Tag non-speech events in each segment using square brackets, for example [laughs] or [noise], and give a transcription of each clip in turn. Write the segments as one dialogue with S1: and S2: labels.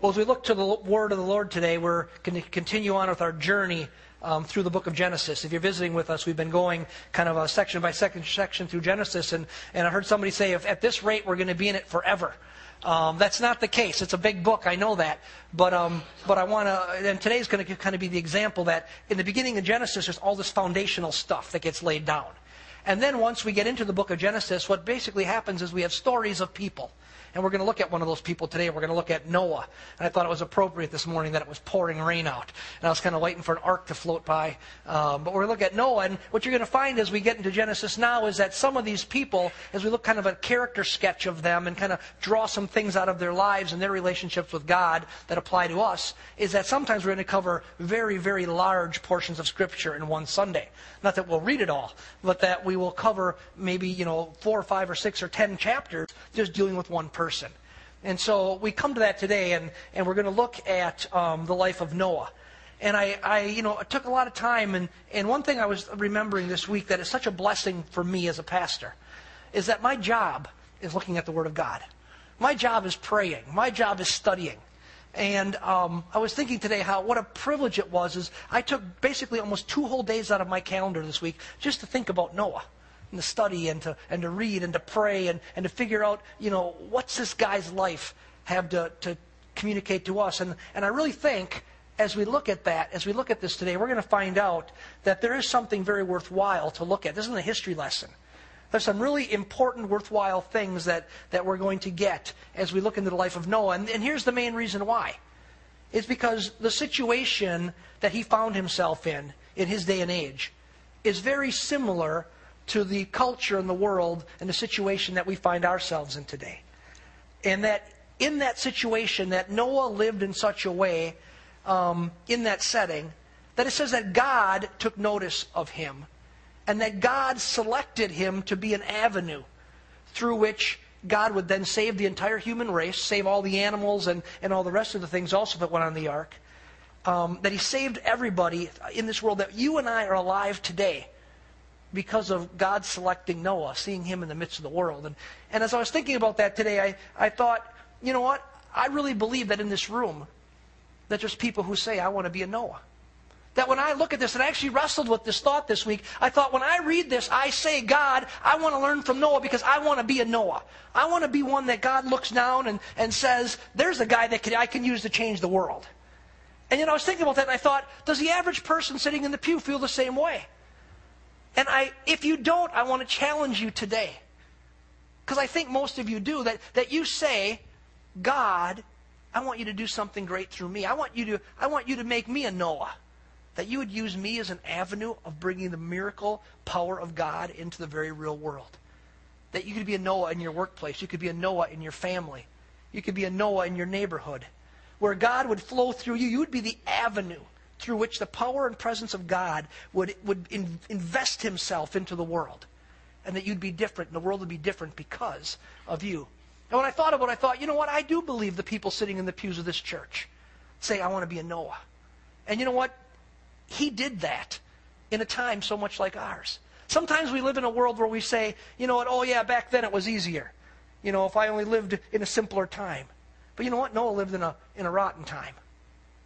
S1: Well, as we look to the word of the Lord today, we're going to continue on with our journey um, through the book of Genesis. If you're visiting with us, we've been going kind of a section by section section through Genesis, and, and I heard somebody say, if at this rate, we're going to be in it forever. Um, that's not the case. It's a big book, I know that. But, um, but I want to, and today's going to kind of be the example that in the beginning of Genesis, there's all this foundational stuff that gets laid down. And then once we get into the book of Genesis, what basically happens is we have stories of people. And we're going to look at one of those people today. We're going to look at Noah. And I thought it was appropriate this morning that it was pouring rain out. And I was kind of waiting for an ark to float by. Um, but we're going to look at Noah. And what you're going to find as we get into Genesis now is that some of these people, as we look kind of a character sketch of them and kind of draw some things out of their lives and their relationships with God that apply to us, is that sometimes we're going to cover very, very large portions of Scripture in one Sunday. Not that we'll read it all, but that we will cover maybe, you know, four or five or six or ten chapters just dealing with one person. And so we come to that today, and, and we're going to look at um, the life of Noah. And I, I, you know, it took a lot of time. And, and one thing I was remembering this week that is such a blessing for me as a pastor is that my job is looking at the Word of God. My job is praying. My job is studying. And um, I was thinking today how what a privilege it was. Is I took basically almost two whole days out of my calendar this week just to think about Noah and to study and to, and to read and to pray and, and to figure out, you know, what's this guy's life have to, to communicate to us. And, and I really think as we look at that, as we look at this today, we're going to find out that there is something very worthwhile to look at. This isn't a history lesson. There's some really important, worthwhile things that, that we're going to get as we look into the life of Noah. And, and here's the main reason why. It's because the situation that he found himself in, in his day and age, is very similar to the culture and the world and the situation that we find ourselves in today. And that in that situation, that Noah lived in such a way, um, in that setting, that it says that God took notice of him and that God selected him to be an avenue through which God would then save the entire human race, save all the animals and, and all the rest of the things also that went on the ark. Um, that he saved everybody in this world, that you and I are alive today because of God selecting Noah, seeing him in the midst of the world. And, and as I was thinking about that today, I, I thought, you know what? I really believe that in this room, that there's people who say, I want to be a Noah. That when I look at this, and I actually wrestled with this thought this week, I thought when I read this, I say, God, I want to learn from Noah because I want to be a Noah. I want to be one that God looks down and, and says, there's a guy that can, I can use to change the world. And you know, I was thinking about that and I thought, does the average person sitting in the pew feel the same way? And I, if you don't, I want to challenge you today. Because I think most of you do, that, that you say, God, I want you to do something great through me. I want you to, I want you to make me a Noah. That you would use me as an avenue of bringing the miracle power of God into the very real world. That you could be a Noah in your workplace. You could be a Noah in your family. You could be a Noah in your neighborhood. Where God would flow through you. You would be the avenue through which the power and presence of God would, would in, invest himself into the world. And that you'd be different, and the world would be different because of you. And when I thought about it, I thought, you know what? I do believe the people sitting in the pews of this church say, I want to be a Noah. And you know what? He did that in a time so much like ours. Sometimes we live in a world where we say, you know what? Oh, yeah, back then it was easier. You know, if I only lived in a simpler time. But you know what? Noah lived in a, in a rotten time.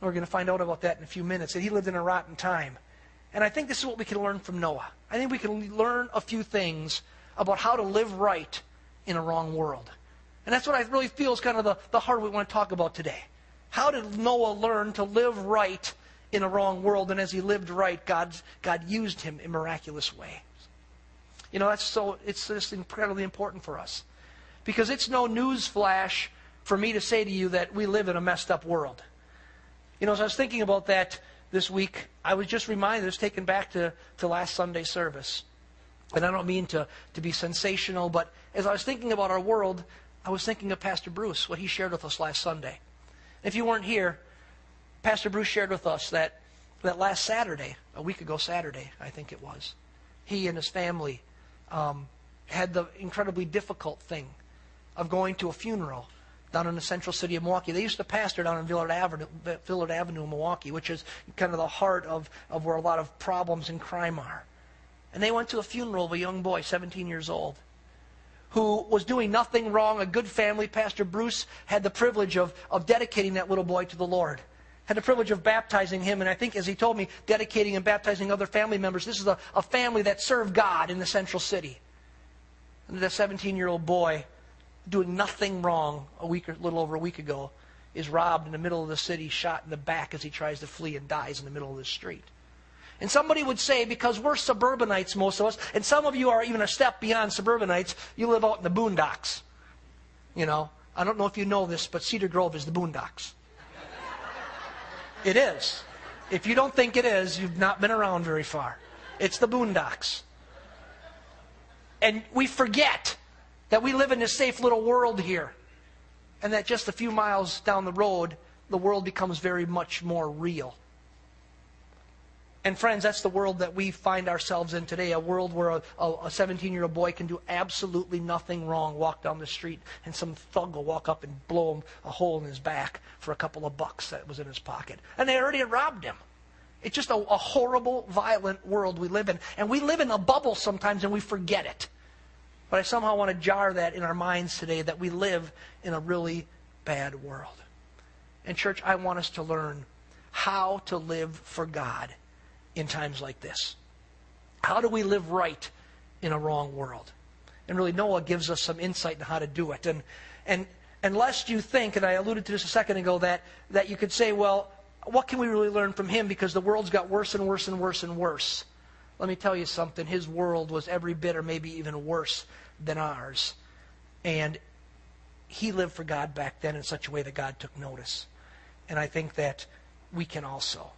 S1: We're going to find out about that in a few minutes. That he lived in a rotten time. And I think this is what we can learn from Noah. I think we can learn a few things about how to live right in a wrong world. And that's what I really feel is kind of the, the heart we want to talk about today. How did Noah learn to live right in a wrong world? And as he lived right, God, God used him in miraculous ways. You know, that's so, it's just incredibly important for us. Because it's no news flash for me to say to you that we live in a messed up world. You know, as I was thinking about that this week, I was just reminded, I was taken back to, to last Sunday service. And I don't mean to, to be sensational, but as I was thinking about our world, I was thinking of Pastor Bruce, what he shared with us last Sunday. If you weren't here, Pastor Bruce shared with us that, that last Saturday, a week ago Saturday, I think it was, he and his family um, had the incredibly difficult thing of going to a funeral down in the central city of Milwaukee. They used to pastor down in Villard Avenue, Villard Avenue in Milwaukee, which is kind of the heart of, of where a lot of problems and crime are. And they went to a funeral of a young boy, 17 years old, who was doing nothing wrong, a good family. Pastor Bruce had the privilege of, of dedicating that little boy to the Lord. Had the privilege of baptizing him, and I think, as he told me, dedicating and baptizing other family members. This is a, a family that served God in the central city. And the 17 year old boy, doing nothing wrong a week or a little over a week ago, is robbed in the middle of the city, shot in the back as he tries to flee, and dies in the middle of the street. And somebody would say, because we're suburbanites, most of us, and some of you are even a step beyond suburbanites, you live out in the boondocks. You know, I don't know if you know this, but Cedar Grove is the boondocks. It is. If you don't think it is, you've not been around very far. It's the boondocks. And we forget that we live in a safe little world here. And that just a few miles down the road, the world becomes very much more real. And friends, that's the world that we find ourselves in today a world where a 17 year old boy can do absolutely nothing wrong, walk down the street, and some thug will walk up and blow him a hole in his back for a couple of bucks that was in his pocket. And they already robbed him. It's just a, a horrible, violent world we live in. And we live in a bubble sometimes and we forget it. But I somehow want to jar that in our minds today that we live in a really bad world. And, church, I want us to learn how to live for God in times like this? How do we live right in a wrong world? And really, Noah gives us some insight on how to do it. And, and, and lest you think, and I alluded to this a second ago, that, that you could say, well, what can we really learn from him? Because the world's got worse and worse and worse and worse. Let me tell you something. His world was every bit or maybe even worse than ours. And he lived for God back then in such a way that God took notice. And I think that we can also.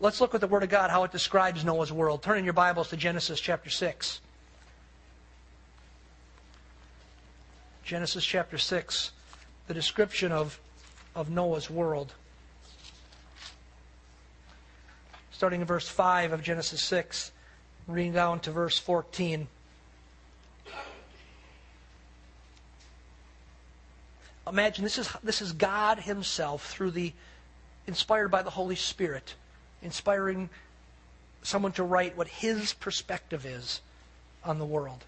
S1: Let's look at the Word of God, how it describes Noah's world. Turn in your Bibles to Genesis chapter 6. Genesis chapter 6, the description of, of Noah's world. Starting in verse 5 of Genesis 6, reading down to verse 14. Imagine this is, this is God Himself through the inspired by the Holy Spirit inspiring someone to write what his perspective is on the world.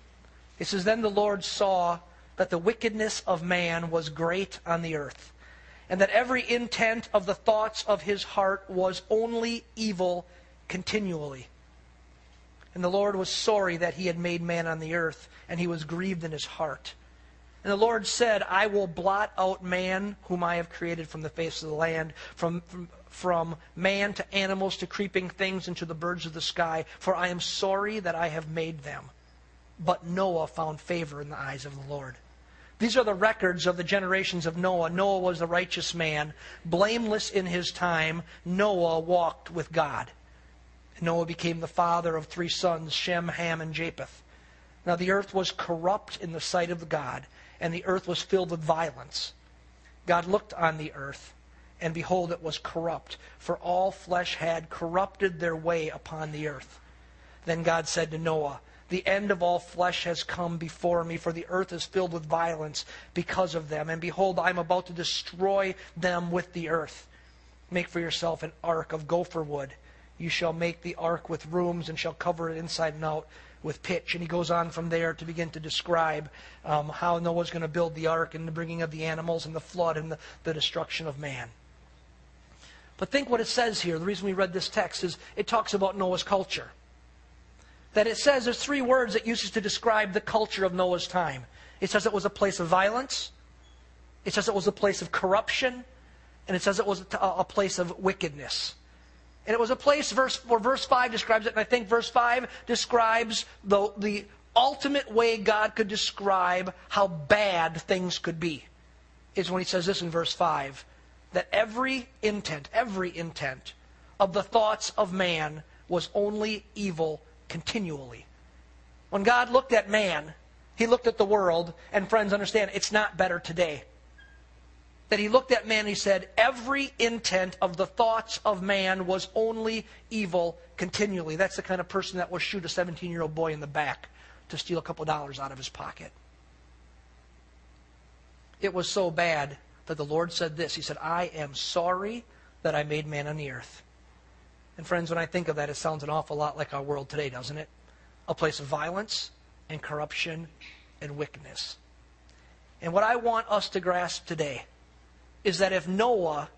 S1: It says, Then the Lord saw that the wickedness of man was great on the earth, and that every intent of the thoughts of his heart was only evil continually. And the Lord was sorry that he had made man on the earth, and he was grieved in his heart. And the Lord said, I will blot out man, whom I have created from the face of the land, from, from, from man to animals to creeping things and to the birds of the sky, for I am sorry that I have made them. But Noah found favor in the eyes of the Lord. These are the records of the generations of Noah. Noah was a righteous man, blameless in his time. Noah walked with God. Noah became the father of three sons, Shem, Ham, and Japheth. Now the earth was corrupt in the sight of God, and the earth was filled with violence. God looked on the earth and behold, it was corrupt, for all flesh had corrupted their way upon the earth. Then God said to Noah, The end of all flesh has come before me, for the earth is filled with violence because of them. And behold, I am about to destroy them with the earth. Make for yourself an ark of gopher wood. You shall make the ark with rooms and shall cover it inside and out with pitch. And he goes on from there to begin to describe um, how Noah's going to build the ark and the bringing of the animals and the flood and the, the destruction of man. But think what it says here. The reason we read this text is it talks about Noah's culture. That it says there's three words it uses to describe the culture of Noah's time. It says it was a place of violence, it says it was a place of corruption, and it says it was a place of wickedness. And it was a place verse, where verse 5 describes it, and I think verse 5 describes the, the ultimate way God could describe how bad things could be. Is when he says this in verse 5 that every intent, every intent of the thoughts of man was only evil continually. When God looked at man, he looked at the world, and friends, understand, it's not better today. That he looked at man and he said, every intent of the thoughts of man was only evil continually. That's the kind of person that will shoot a 17 year old boy in the back to steal a couple dollars out of his pocket. It was so bad that the Lord said this He said, I am sorry that I made man on the earth. And friends, when I think of that, it sounds an awful lot like our world today, doesn't it? A place of violence and corruption and wickedness. And what I want us to grasp today is that if Noah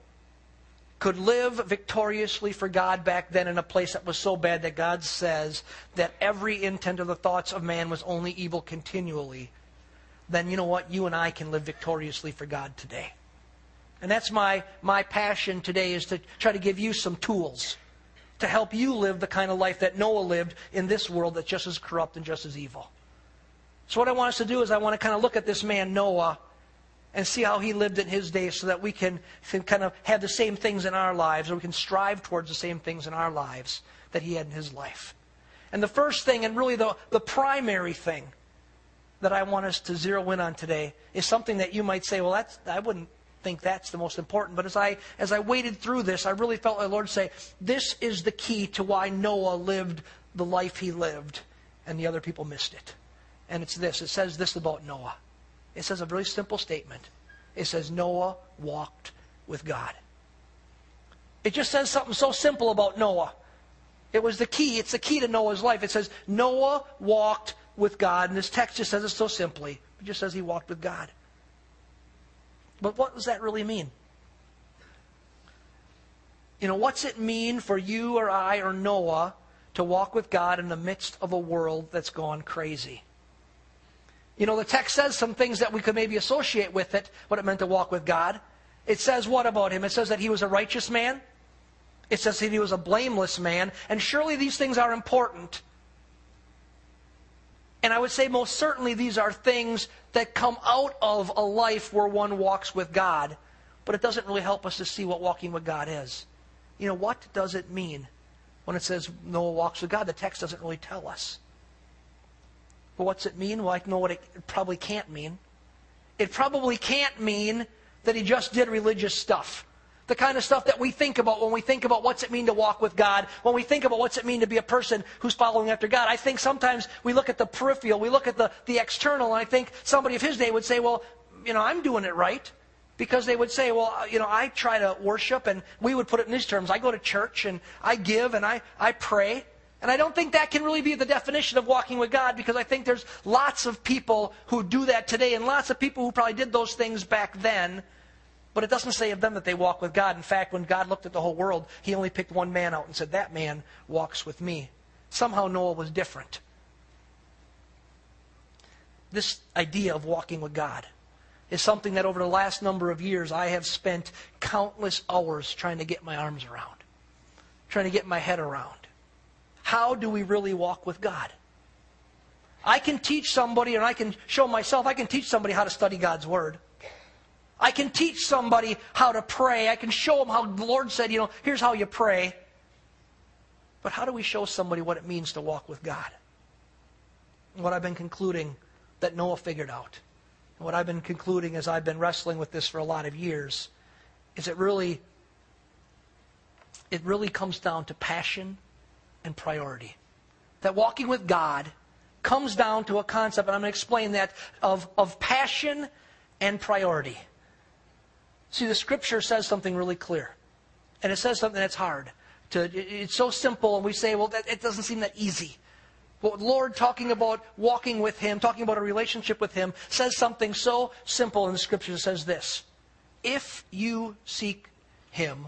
S1: could live victoriously for God back then in a place that was so bad that God says that every intent of the thoughts of man was only evil continually, then you know what? You and I can live victoriously for God today. And that's my, my passion today is to try to give you some tools to help you live the kind of life that Noah lived in this world that's just as corrupt and just as evil. So, what I want us to do is I want to kind of look at this man, Noah, and see how he lived in his days so that we can, can kind of have the same things in our lives, or we can strive towards the same things in our lives that he had in his life. And the first thing, and really the, the primary thing that I want us to zero in on today, is something that you might say, well, that's, I wouldn't think that's the most important. But as I, as I waded through this, I really felt the Lord say, this is the key to why Noah lived the life he lived, and the other people missed it. And it's this it says this about Noah. It says a very simple statement. It says, Noah walked with God. It just says something so simple about Noah. It was the key. It's the key to Noah's life. It says, Noah walked with God. And this text just says it so simply. It just says he walked with God. But what does that really mean? You know, what's it mean for you or I or Noah to walk with God in the midst of a world that's gone crazy? You know, the text says some things that we could maybe associate with it, what it meant to walk with God. It says what about him? It says that he was a righteous man. It says that he was a blameless man. And surely these things are important. And I would say most certainly these are things that come out of a life where one walks with God. But it doesn't really help us to see what walking with God is. You know, what does it mean when it says Noah walks with God? The text doesn't really tell us. But what's it mean? Well, I know what it probably can't mean. It probably can't mean that he just did religious stuff. The kind of stuff that we think about when we think about what's it mean to walk with God, when we think about what's it mean to be a person who's following after God. I think sometimes we look at the peripheral, we look at the, the external, and I think somebody of his day would say, well, you know, I'm doing it right. Because they would say, well, uh, you know, I try to worship, and we would put it in these terms. I go to church, and I give, and I, I pray. And I don't think that can really be the definition of walking with God because I think there's lots of people who do that today and lots of people who probably did those things back then. But it doesn't say of them that they walk with God. In fact, when God looked at the whole world, he only picked one man out and said, That man walks with me. Somehow Noah was different. This idea of walking with God is something that over the last number of years I have spent countless hours trying to get my arms around, trying to get my head around. How do we really walk with God? I can teach somebody, and I can show myself, I can teach somebody how to study God's Word. I can teach somebody how to pray. I can show them how the Lord said, you know, here's how you pray. But how do we show somebody what it means to walk with God? What I've been concluding that Noah figured out, and what I've been concluding as I've been wrestling with this for a lot of years, is it really, it really comes down to passion and priority. That walking with God comes down to a concept, and I'm going to explain that, of, of passion and priority. See, the scripture says something really clear. And it says something that's hard. To, it's so simple, and we say, well, that, it doesn't seem that easy. But Lord, talking about walking with Him, talking about a relationship with Him, says something so simple in the scripture. It says this If you seek Him,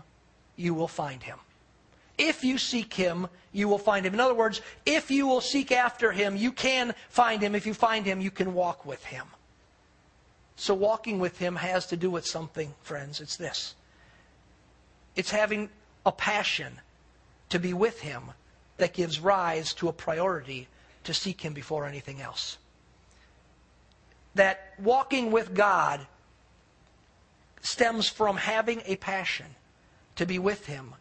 S1: you will find Him. If you seek him, you will find him. In other words, if you will seek after him, you can find him. If you find him, you can walk with him. So, walking with him has to do with something, friends. It's this it's having a passion to be with him that gives rise to a priority to seek him before anything else. That walking with God stems from having a passion to be with him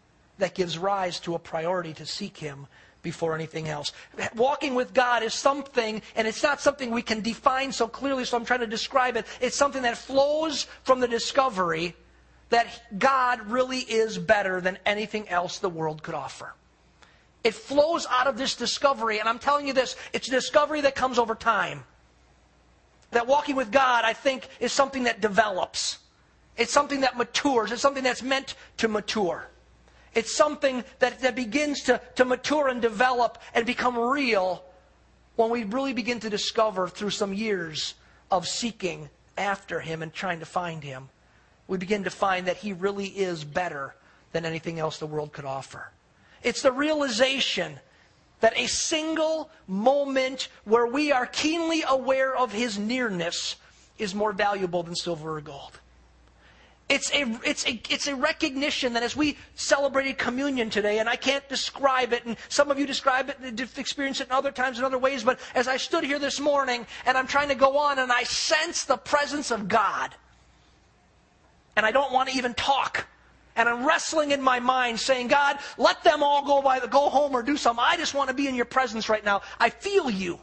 S1: that gives rise to a priority to seek Him before anything else. Walking with God is something, and it's not something we can define so clearly, so I'm trying to describe it. It's something that flows from the discovery that God really is better than anything else the world could offer. It flows out of this discovery, and I'm telling you this, it's a discovery that comes over time. That walking with God, I think, is something that develops. It's something that matures. It's something that's meant to mature. It's something that, that begins to, to mature and develop and become real when we really begin to discover through some years of seeking after him and trying to find him, we begin to find that he really is better than anything else the world could offer. It's the realization that a single moment where we are keenly aware of his nearness is more valuable than silver or gold. It's a, it's, a, it's a recognition that as we celebrated communion today, and I can't describe it, and some of you describe it and experience it in other times in other ways, but as I stood here this morning and I'm trying to go on and I sense the presence of God, and I don't want to even talk. And I'm wrestling in my mind saying, God, let them all go by the go home or do something. I just want to be in your presence right now. I feel you.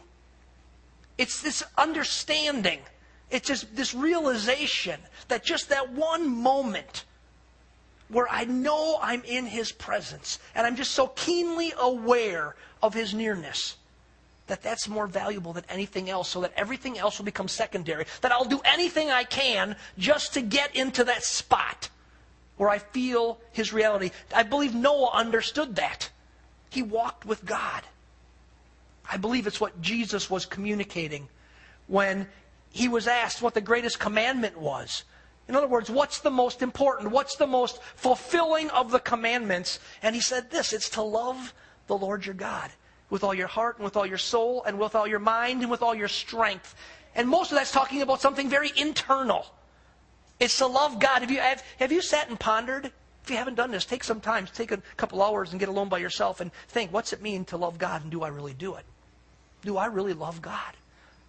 S1: It's this understanding. It's just this realization that just that one moment where I know I'm in his presence and I'm just so keenly aware of his nearness that that's more valuable than anything else so that everything else will become secondary that I'll do anything I can just to get into that spot where I feel his reality. I believe Noah understood that. He walked with God. I believe it's what Jesus was communicating when he was asked what the greatest commandment was. In other words, what's the most important? What's the most fulfilling of the commandments? And he said this it's to love the Lord your God with all your heart and with all your soul and with all your mind and with all your strength. And most of that's talking about something very internal. It's to love God. Have you, have, have you sat and pondered? If you haven't done this, take some time, take a couple hours and get alone by yourself and think, what's it mean to love God and do I really do it? Do I really love God?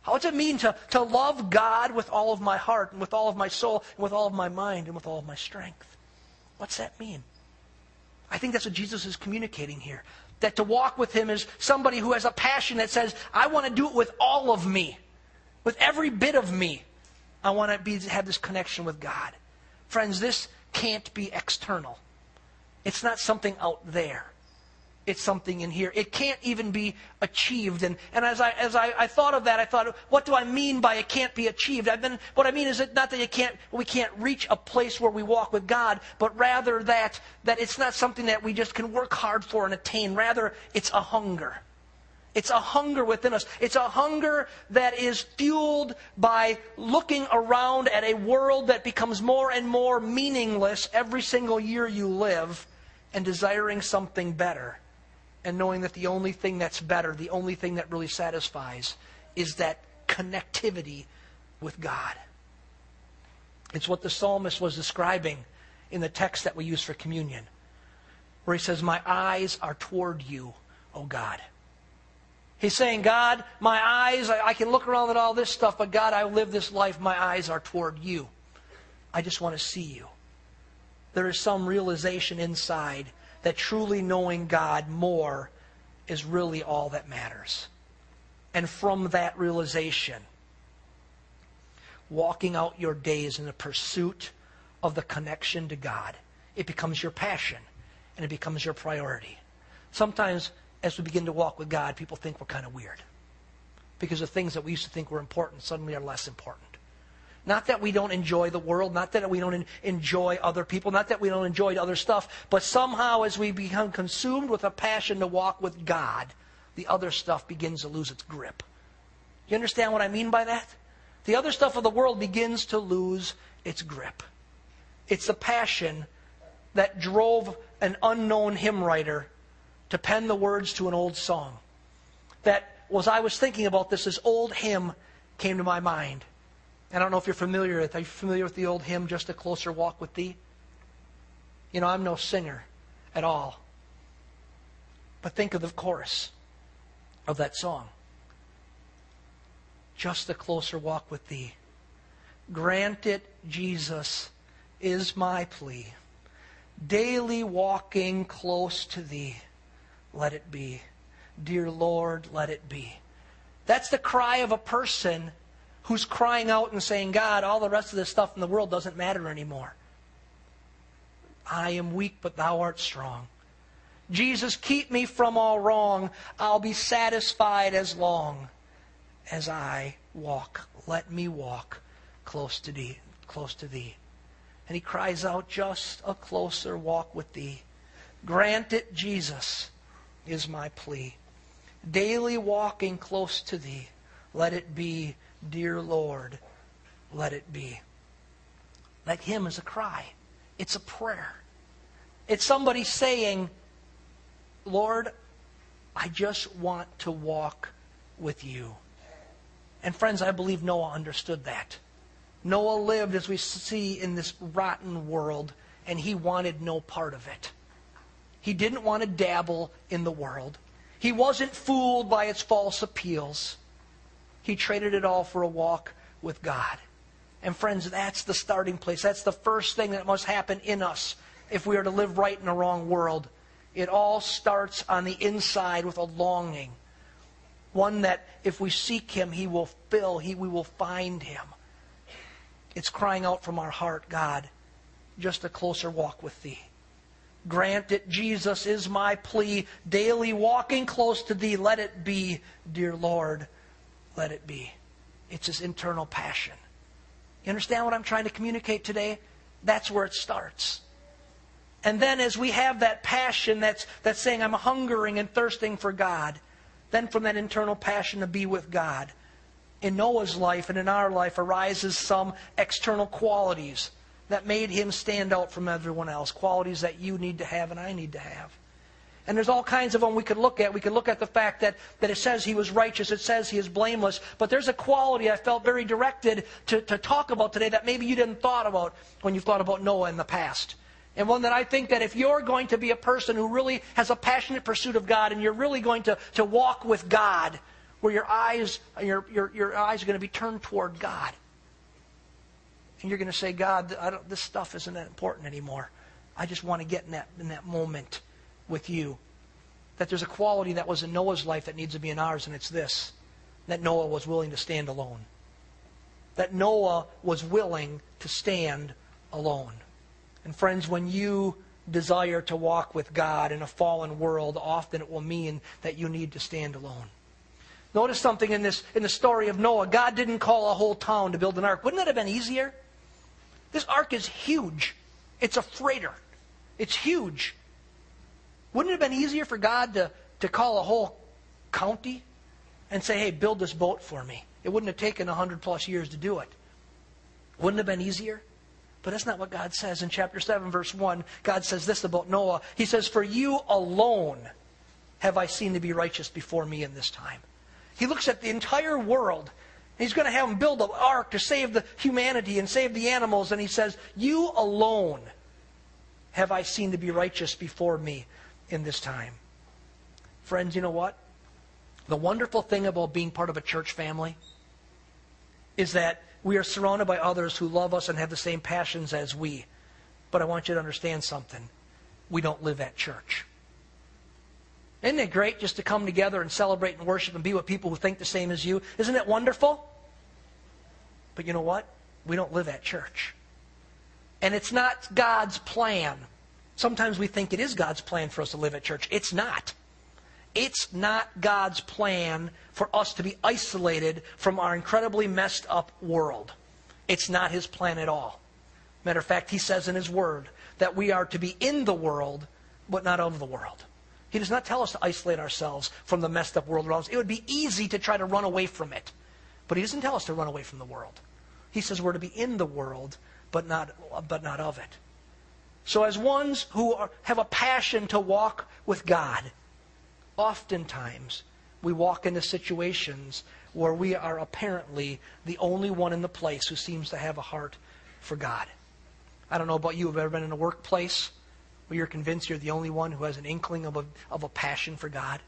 S1: What's it mean to, to love God with all of my heart and with all of my soul and with all of my mind and with all of my strength? What's that mean? I think that's what Jesus is communicating here. That to walk with Him is somebody who has a passion that says, I want to do it with all of me, with every bit of me. I want to be, have this connection with God. Friends, this can't be external. It's not something out there. It's something in here. It can't even be achieved. And, and as, I, as I, I thought of that, I thought, what do I mean by it can't be achieved? I've been, what I mean is that not that can't, we can't reach a place where we walk with God, but rather that, that it's not something that we just can work hard for and attain. Rather, it's a hunger. It's a hunger within us. It's a hunger that is fueled by looking around at a world that becomes more and more meaningless every single year you live and desiring something better. And knowing that the only thing that's better, the only thing that really satisfies, is that connectivity with God. It's what the psalmist was describing in the text that we use for communion, where he says, My eyes are toward you, O God. He's saying, God, my eyes, I, I, can look around at all this stuff, but God, I live this life, my eyes are toward you. I just want to see you. There is some realization inside that truly knowing God more is really all that matters. And from that realization, walking out your days in the pursuit of the connection to God, it becomes your passion and it becomes your priority. Sometimes as we begin to walk with God, people think we're kind of weird. Because the things that we used to think were important suddenly are less important. Not that we don't enjoy the world, not that we don't enjoy other people, not that we don't enjoy other stuff, but somehow as we become consumed with a passion to walk with God, the other stuff begins to lose its grip. You understand what I mean by that? The other stuff of the world begins to lose its grip. It's the passion that drove an unknown hymn writer to pen the words to an old song. That as I was thinking about this, this old hymn came to my mind. I don't know if you're familiar with. Are you familiar with the old hymn, "Just a Closer Walk with Thee"? You know, I'm no singer at all, but think of the chorus of that song. Just a closer walk with Thee. Grant it, Jesus, is my plea. Daily walking close to Thee let it be. Dear Lord, let it be. That's the cry of a person who's crying out and saying, God, all the rest of this stuff in the world doesn't matter anymore. I am weak, but thou art strong. Jesus, keep me from all wrong. I'll be satisfied as long as I walk. Let me walk close to thee, close to thee. And he cries out, just a closer walk with thee. Grant it, Jesus is my plea. Daily walking close to thee, let it be, dear Lord, let it be. That hymn is a cry, it's a prayer. It's somebody saying, Lord, I just want to walk with you. And friends, I believe Noah understood that. Noah lived, as we see, in this rotten world, and he wanted no part of it. He didn't want to dabble in the world. He wasn't fooled by its false appeals. He traded it all for a walk with God. And friends, that's the starting place. That's the first thing that must happen in us if we are to live right in a wrong world. It all starts on the inside with a longing. One that if we seek Him, He will fill, he, we will find Him. It's crying out from our heart, God, just a closer walk with Thee. Grant it, Jesus, is my plea. Daily walking close to Thee, let it be, dear Lord, let it be. It's His internal passion. You understand what I'm trying to communicate today? That's where it starts. And then as we have that passion that's, that's saying, I'm hungering and thirsting for God, then from that internal passion to be with God, in Noah's life and in our life arises some external qualities that made him stand out from everyone else, qualities that you need to have and I need to have. And there's all kinds of them we could look at. We could look at the fact that, that it says he was righteous, it says he is blameless. But there's a quality I felt very directed to, to talk about today that maybe you didn't thought about when you thought about Noah in the past. And one that I think that if you're going to be a person who really has a passionate pursuit of God and you're really going to, to walk with God, where your eyes, your, your, your eyes are going to be turned toward God. And you're going to say, God, this stuff isn't that important anymore. I just want to get in that, in that moment with you. That there's a quality that was in Noah's life that needs to be in ours, and it's this that Noah was willing to stand alone. That Noah was willing to stand alone. And friends, when you desire to walk with God in a fallen world, often it will mean that you need to stand alone. Notice something in this in the story of Noah. God didn't call a whole town to build an ark. Wouldn't that have been easier? This ark is huge. It's a freighter. It's huge. Wouldn't it have been easier for God to, to call a whole county and say, hey, build this boat for me? It wouldn't have taken 100 plus years to do it. Wouldn't it have been easier? But that's not what God says. In chapter 7, verse 1, God says this about Noah. He says, For you alone have I seen to be righteous before me in this time. He looks at the entire world. He's going to have them build an ark to save the humanity and save the animals. And he says, You alone have I seen to be righteous before me in this time. Friends, you know what? The wonderful thing about being part of a church family is that we are surrounded by others who love us and have the same passions as we. But I want you to understand something. We don't live at church. Isn't it great just to come together and celebrate and worship and be with people who think the same as you? Isn't it wonderful? But you know what? We don't live at church. And it's not God's plan. Sometimes we think it is God's plan for us to live at church. It's not. It's not God's plan for us to be isolated from our incredibly messed up world. It's not His plan at all. Matter of fact, He says in His Word that we are to be in the world, but not of the world. He does not tell us to isolate ourselves from the messed up world around us. It would be easy to try to run away from it. But He doesn't tell us to run away from the world. He says we're to be in the world, but not, but not of it. So, as ones who are, have a passion to walk with God, oftentimes we walk into situations where we are apparently the only one in the place who seems to have a heart for God. I don't know about you. Have ever been in a workplace where you're convinced you're the only one who has an inkling of a, of a passion for God?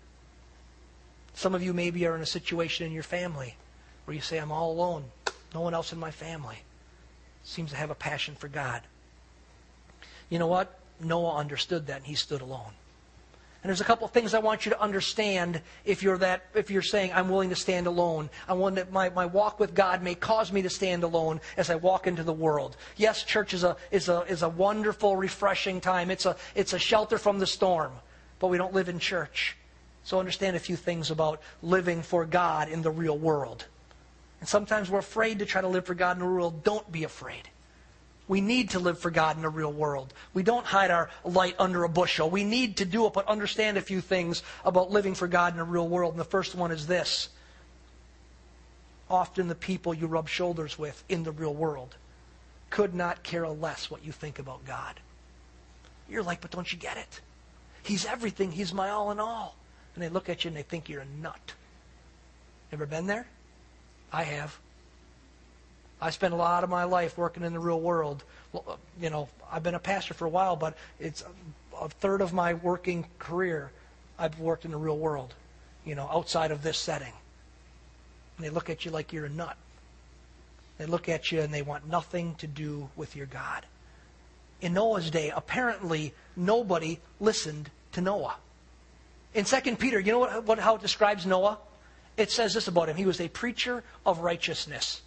S1: Some of you maybe are in a situation in your family where you say, I'm all alone. No one else in my family seems to have a passion for God. You know what? Noah understood that and he stood alone. And there's a couple of things I want you to understand if you're that if you're saying I'm willing to stand alone. I want that my, my walk with God may cause me to stand alone as I walk into the world. Yes, church is a is a is a wonderful, refreshing time. It's a it's a shelter from the storm. But we don't live in church. So understand a few things about living for God in the real world. And sometimes we're afraid to try to live for God in the real world. Don't be afraid. We need to live for God in the real world. We don't hide our light under a bushel. We need to do it, but understand a few things about living for God in the real world. And the first one is this often the people you rub shoulders with in the real world could not care less what you think about God. You're like, but don't you get it? He's everything. He's my all in all. And they look at you and they think you're a nut. Ever been there? I have. I spent a lot of my life working in the real world. Uh, you know, I've been a pastor for a while, but it's a third of my working career I've worked in the real world, you know, outside of this setting. And they look at you like you're a nut. They look at you and they want nothing to do with your God. In Noah's day, apparently nobody listened to Noah. In 2 Peter, you know what, what, how it describes Noah? It says this about him. He was a preacher of righteousness.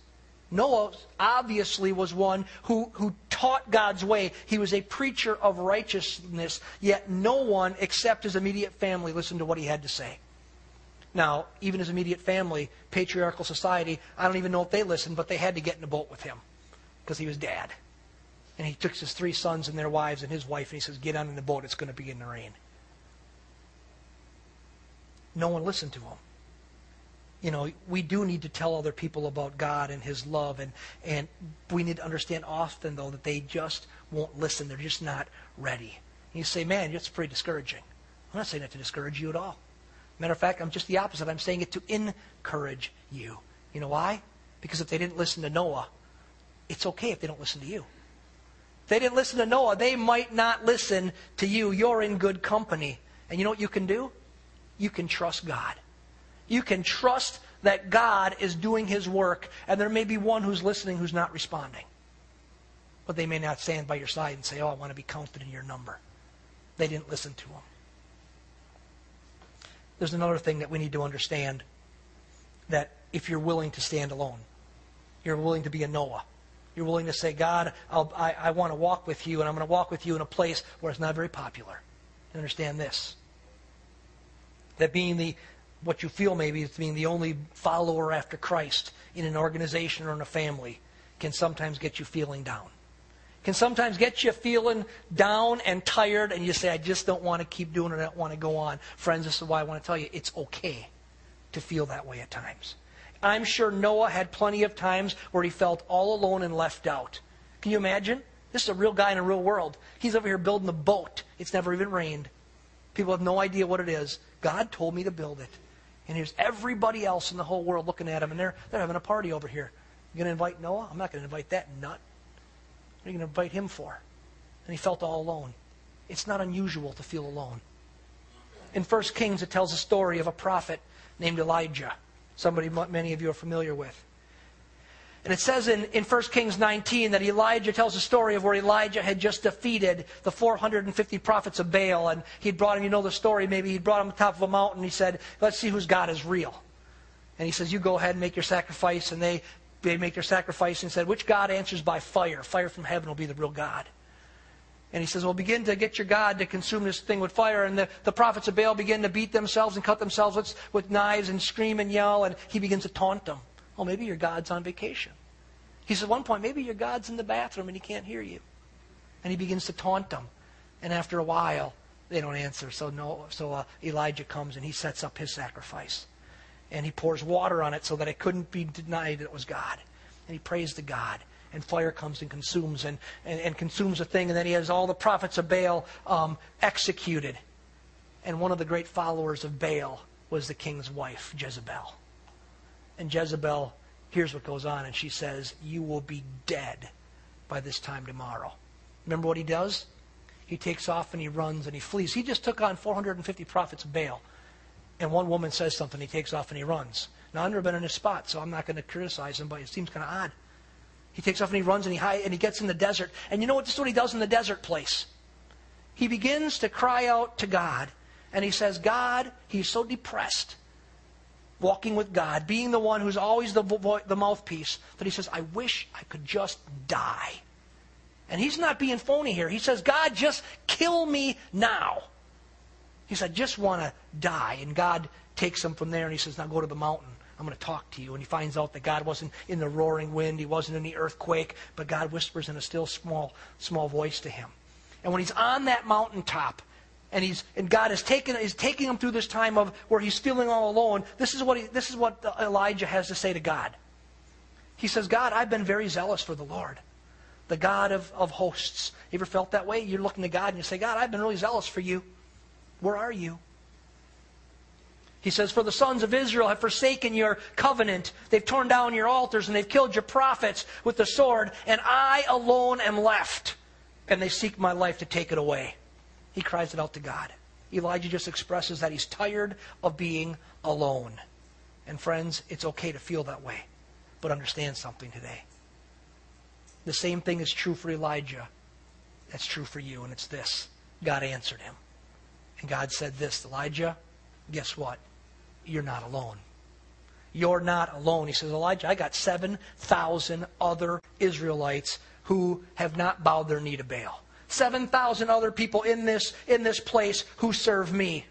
S1: Noah obviously was one who, who taught God's way. He was a preacher of righteousness, yet no one except his immediate family listened to what he had to say. Now, even his immediate family, patriarchal society, I don't even know if they listened, but they had to get in a boat with him because he was dad. And he took his three sons and their wives and his wife, and he says, Get on in the boat, it's going to be in the rain. No one listened to him you know, we do need to tell other people about God and His love, and, and we need to understand often, though, that they just won't listen. They're just not ready. And you say, man, that's pretty discouraging. I'm not saying that to discourage you at all. Matter of fact, I'm just the opposite. I'm saying it to encourage you. You know why? Because if they didn't listen to Noah, it's okay if they don't listen to you. If they didn't listen to Noah, they might not listen to you. You're in good company. And you know what you can do? You can trust God. You can trust that God is doing his work, and there may be one who's listening who's not responding. But they may not stand by your side and say, Oh, I want to be counted in your number. They didn't listen to him. There's another thing that we need to understand that if you're willing to stand alone, you're willing to be a Noah. You're willing to say, God, I'll, i I, want to walk with you, and I'm going to walk with you in a place where it's not very popular. Understand this. That being the, what you feel maybe as being the only follower after Christ in an organization or in a family can sometimes get you feeling down. Can sometimes get you feeling down and tired, and you say, I just don't want to keep doing it, I don't want to go on. Friends, this is why I want to tell you it's okay to feel that way at times. I'm sure Noah had plenty of times where he felt all alone and left out. Can you imagine? This is a real guy in a real world. He's over here building a boat. It's never even rained. People have no idea what it is. God told me to build it. And here's everybody else in the whole world looking at him, and they're, they're having a party over here. You going to invite Noah? I'm not going to invite that nut. What are you going to invite him for? And he felt all alone. It's not unusual to feel alone. In 1 Kings, it tells a story of a prophet named Elijah, somebody many of you are familiar with. And it says in, in 1 Kings 19 that Elijah tells a story of where Elijah had just defeated the 450 prophets of Baal. And he'd brought him, you know the story, maybe he'd brought him to the top of a mountain. He said, Let's see whose God is real. And he says, You go ahead and make your sacrifice. And they, they make their sacrifice and said, Which God answers by fire? Fire from heaven will be the real God. And he says, Well, begin to get your God to consume this thing with fire. And the, the prophets of Baal begin to beat themselves and cut themselves with, with knives and scream and yell. And he begins to taunt them. Well, maybe your God's on vacation. He says, at one point, maybe your God's in the bathroom and he can't hear you. And he begins to taunt them. And after a while, they don't answer. So, no, so uh, Elijah comes and he sets up his sacrifice. And he pours water on it so that it couldn't be denied that it was God. And he prays to God. And fire comes and consumes and, and, and consumes the thing. And then he has all the prophets of Baal um, executed. And one of the great followers of Baal was the king's wife, Jezebel. And Jezebel here's what goes on. And she says, You will be dead by this time tomorrow. Remember what he does? He takes off and he runs and he flees. He just took on 450 prophets of Baal. And one woman says something, he takes off and he runs. Now, I've never been in his spot, so I'm not going to criticize him, but it seems kind of odd. He takes off and he runs and he, hide, and he gets in the desert. And you know what? This is what he does in the desert place. He begins to cry out to God. And he says, God, he's so depressed walking with God, being the one who's always the, vo- the mouthpiece, that he says, I wish I could just die. And he's not being phony here. He says, God, just kill me now. He said, I just want to die. And God takes him from there and he says, Now go to the mountain. I'm going to talk to you. And he finds out that God wasn't in the roaring wind, he wasn't in the earthquake, but God whispers in a still small, small voice to him. And when he's on that mountaintop, and he's and God is taking is taking him through this time of where he's feeling all alone. This is what he, this is what Elijah has to say to God. He says, God, I've been very zealous for the Lord, the God of, of hosts. You ever felt that way? You're looking to God and you say, God, I've been really zealous for you. Where are you? He says, For the sons of Israel have forsaken your covenant. They've torn down your altars and they've killed your prophets with the sword, and I alone am left. And they seek my life to take it away. He cries it out to God. Elijah just expresses that he's tired of being alone. And friends, it's okay to feel that way. But understand something today. The same thing is true for Elijah. That's true for you, and it's this God answered him. And God said this Elijah, guess what? You're not alone. You're not alone. He says, Elijah, I got 7,000 other Israelites who have not bowed their knee to Baal. 7,000 other people in this, in this place who serve me.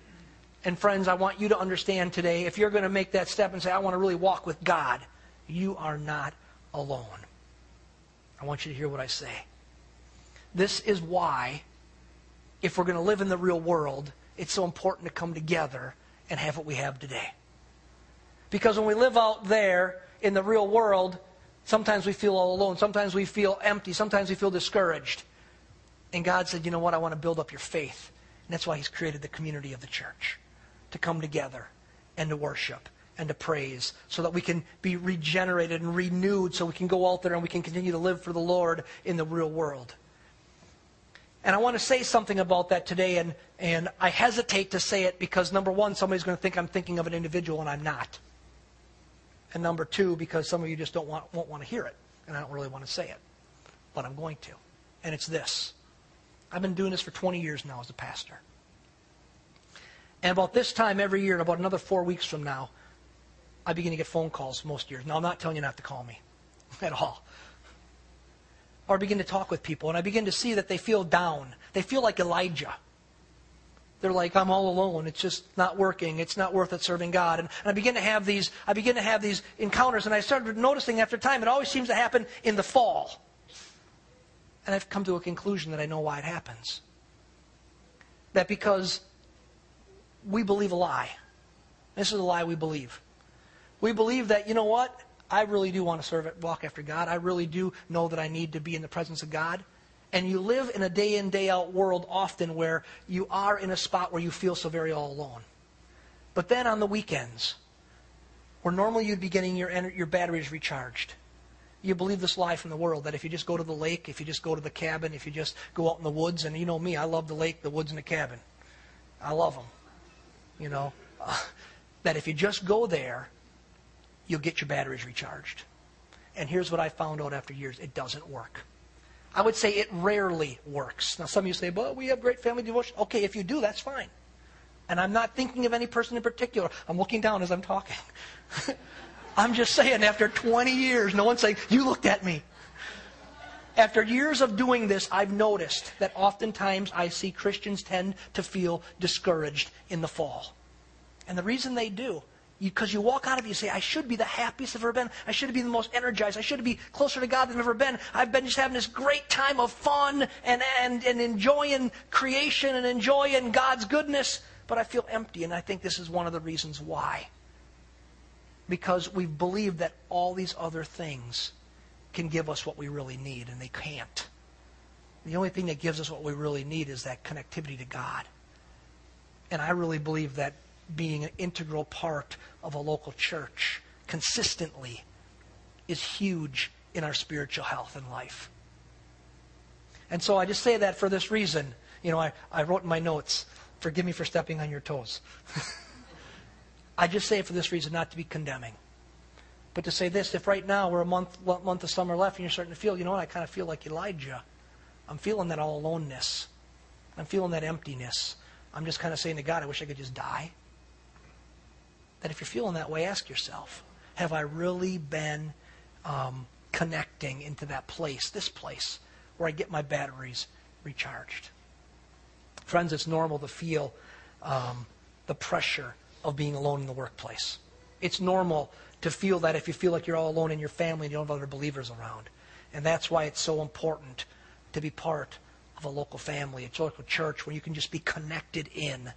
S1: And friends, I want you to understand today if you're going to make that step and say, I want to really walk with God, you are not alone. I want you to hear what I say. This is why, if we're going to live in the real world, it's so important to come together and have what we have today. Because when we live out there in the real world, sometimes we feel all alone. Sometimes we feel empty. Sometimes we feel discouraged. And God said, you know what? I want to build up your faith. And that's why He's created the community of the church to come together and to worship and to praise so that we can be regenerated and renewed so we can go out there and we can continue to live for the Lord in the real world. And I want to say something about that today, and, and I hesitate to say it because, number one, somebody's going to think I'm thinking of an individual, and I'm not. And number two, because some of you just don't want, won't want to hear it, and I don't really want to say it. But I'm going to. And it's this I've been doing this for 20 years now as a pastor. And about this time every year, about another four weeks from now, I begin to get phone calls most years. Now, I'm not telling you not to call me [laughs] at all or begin to talk with people, and I begin to see that they feel down. They feel like Elijah. They're like, I'm all alone. It's just not working. It's not worth it serving God. And, and I begin to have these, I begin to have these encounters, and I started noticing after time it always seems to happen in the fall. And I've come to a conclusion that I know why it happens. That because we believe a lie. This is a lie we believe. We believe that, you know what? I really do want to serve it, walk after God. I really do know that I need to be in the presence of God. And you live in a day in, day out world often where you are in a spot where you feel so very all alone. But then on the weekends, where normally you'd be getting your, your batteries recharged, you believe this lie from the world that if you just go to the lake, if you just go to the cabin, if you just go out in the woods, and you know me, I love the lake, the woods, and the cabin. I love them. You know, uh, [laughs] that if you just go there, you'll get your batteries recharged. And here's what I found out after years it doesn't work. I would say it rarely works. Now, some of you say, well, we have great family devotion. Okay, if you do, that's fine. And I'm not thinking of any person in particular. I'm looking down as I'm talking. [laughs] I'm just saying, after 20 years, no one's saying, you looked at me. After years of doing this, I've noticed that oftentimes I see Christians tend to feel discouraged in the fall. And the reason they do because you, you, walk out of it, you say, I should be the happiest I've ever been. I should be the most energized. I should be closer to God than I've ever been. I've been just having this great time of fun and, and, and enjoying creation and enjoying God's goodness. But I feel empty, and I think this is one of the reasons why. Because we've believed that all these other things can give us what we really need, and they can't. The only thing that gives us what we really need is that connectivity to God. And I really believe that being an integral part of a local church consistently is huge in our spiritual health and life. And so I just say that for this reason. You know, I, I wrote in my notes, forgive me for stepping on your toes. [laughs] I just say it for this reason, not to be condemning. But to say this, if right now we're a month, month of summer left and you're starting to feel, you know what, I kind of feel like Elijah. I'm feeling that all aloneness. I'm feeling that emptiness. I'm just kind of saying to God, I wish I could just die that if you're feeling that way, ask yourself Have I really been um, connecting into that place, this place, where I get my batteries recharged? Friends, it's normal to feel um, the pressure of being alone in the workplace. It's normal to feel that if you feel like you're all alone in your family and you don't have other believers around. And that's why it's so important to be part of a local family, a local church where you can just be connected in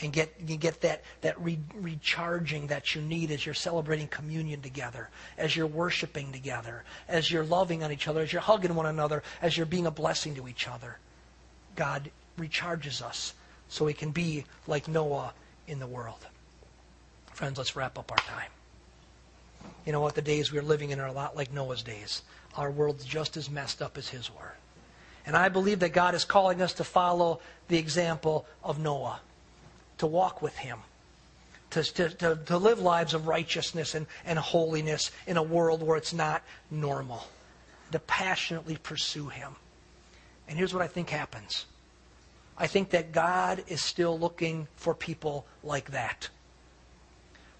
S1: and get you get that that re, recharging that you need as you're celebrating communion together, as you're worshiping together, as you're loving on each other, as you're hugging one another, as you're being a blessing to each other. God recharges us so we can be like Noah in the world. Friends, let's wrap up our time. You know what? The days we're living in are a lot like Noah's days. Our world's just as messed up as his were. And I believe that God is calling us to follow the example of Noah to walk with Him, to, to, to, live lives of righteousness and, and holiness in a world where it's not normal, to passionately pursue Him. And here's what I think happens I think that God is still looking for people like that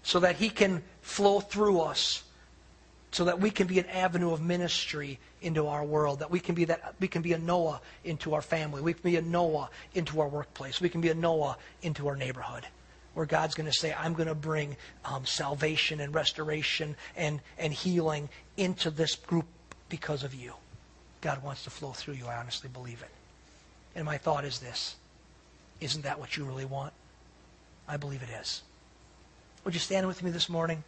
S1: so that He can flow through us so that we can be an avenue of ministry into our world, that we can be that we can be a Noah into our family, we can be a Noah into our workplace, we can be a Noah into our neighborhood, where God's going to say, "I'm going to bring um, salvation and restoration and and healing into this group because of you." God wants to flow through you. I honestly believe it. And my thought is this: Isn't that what you really want? I believe it is. Would you stand with me this morning?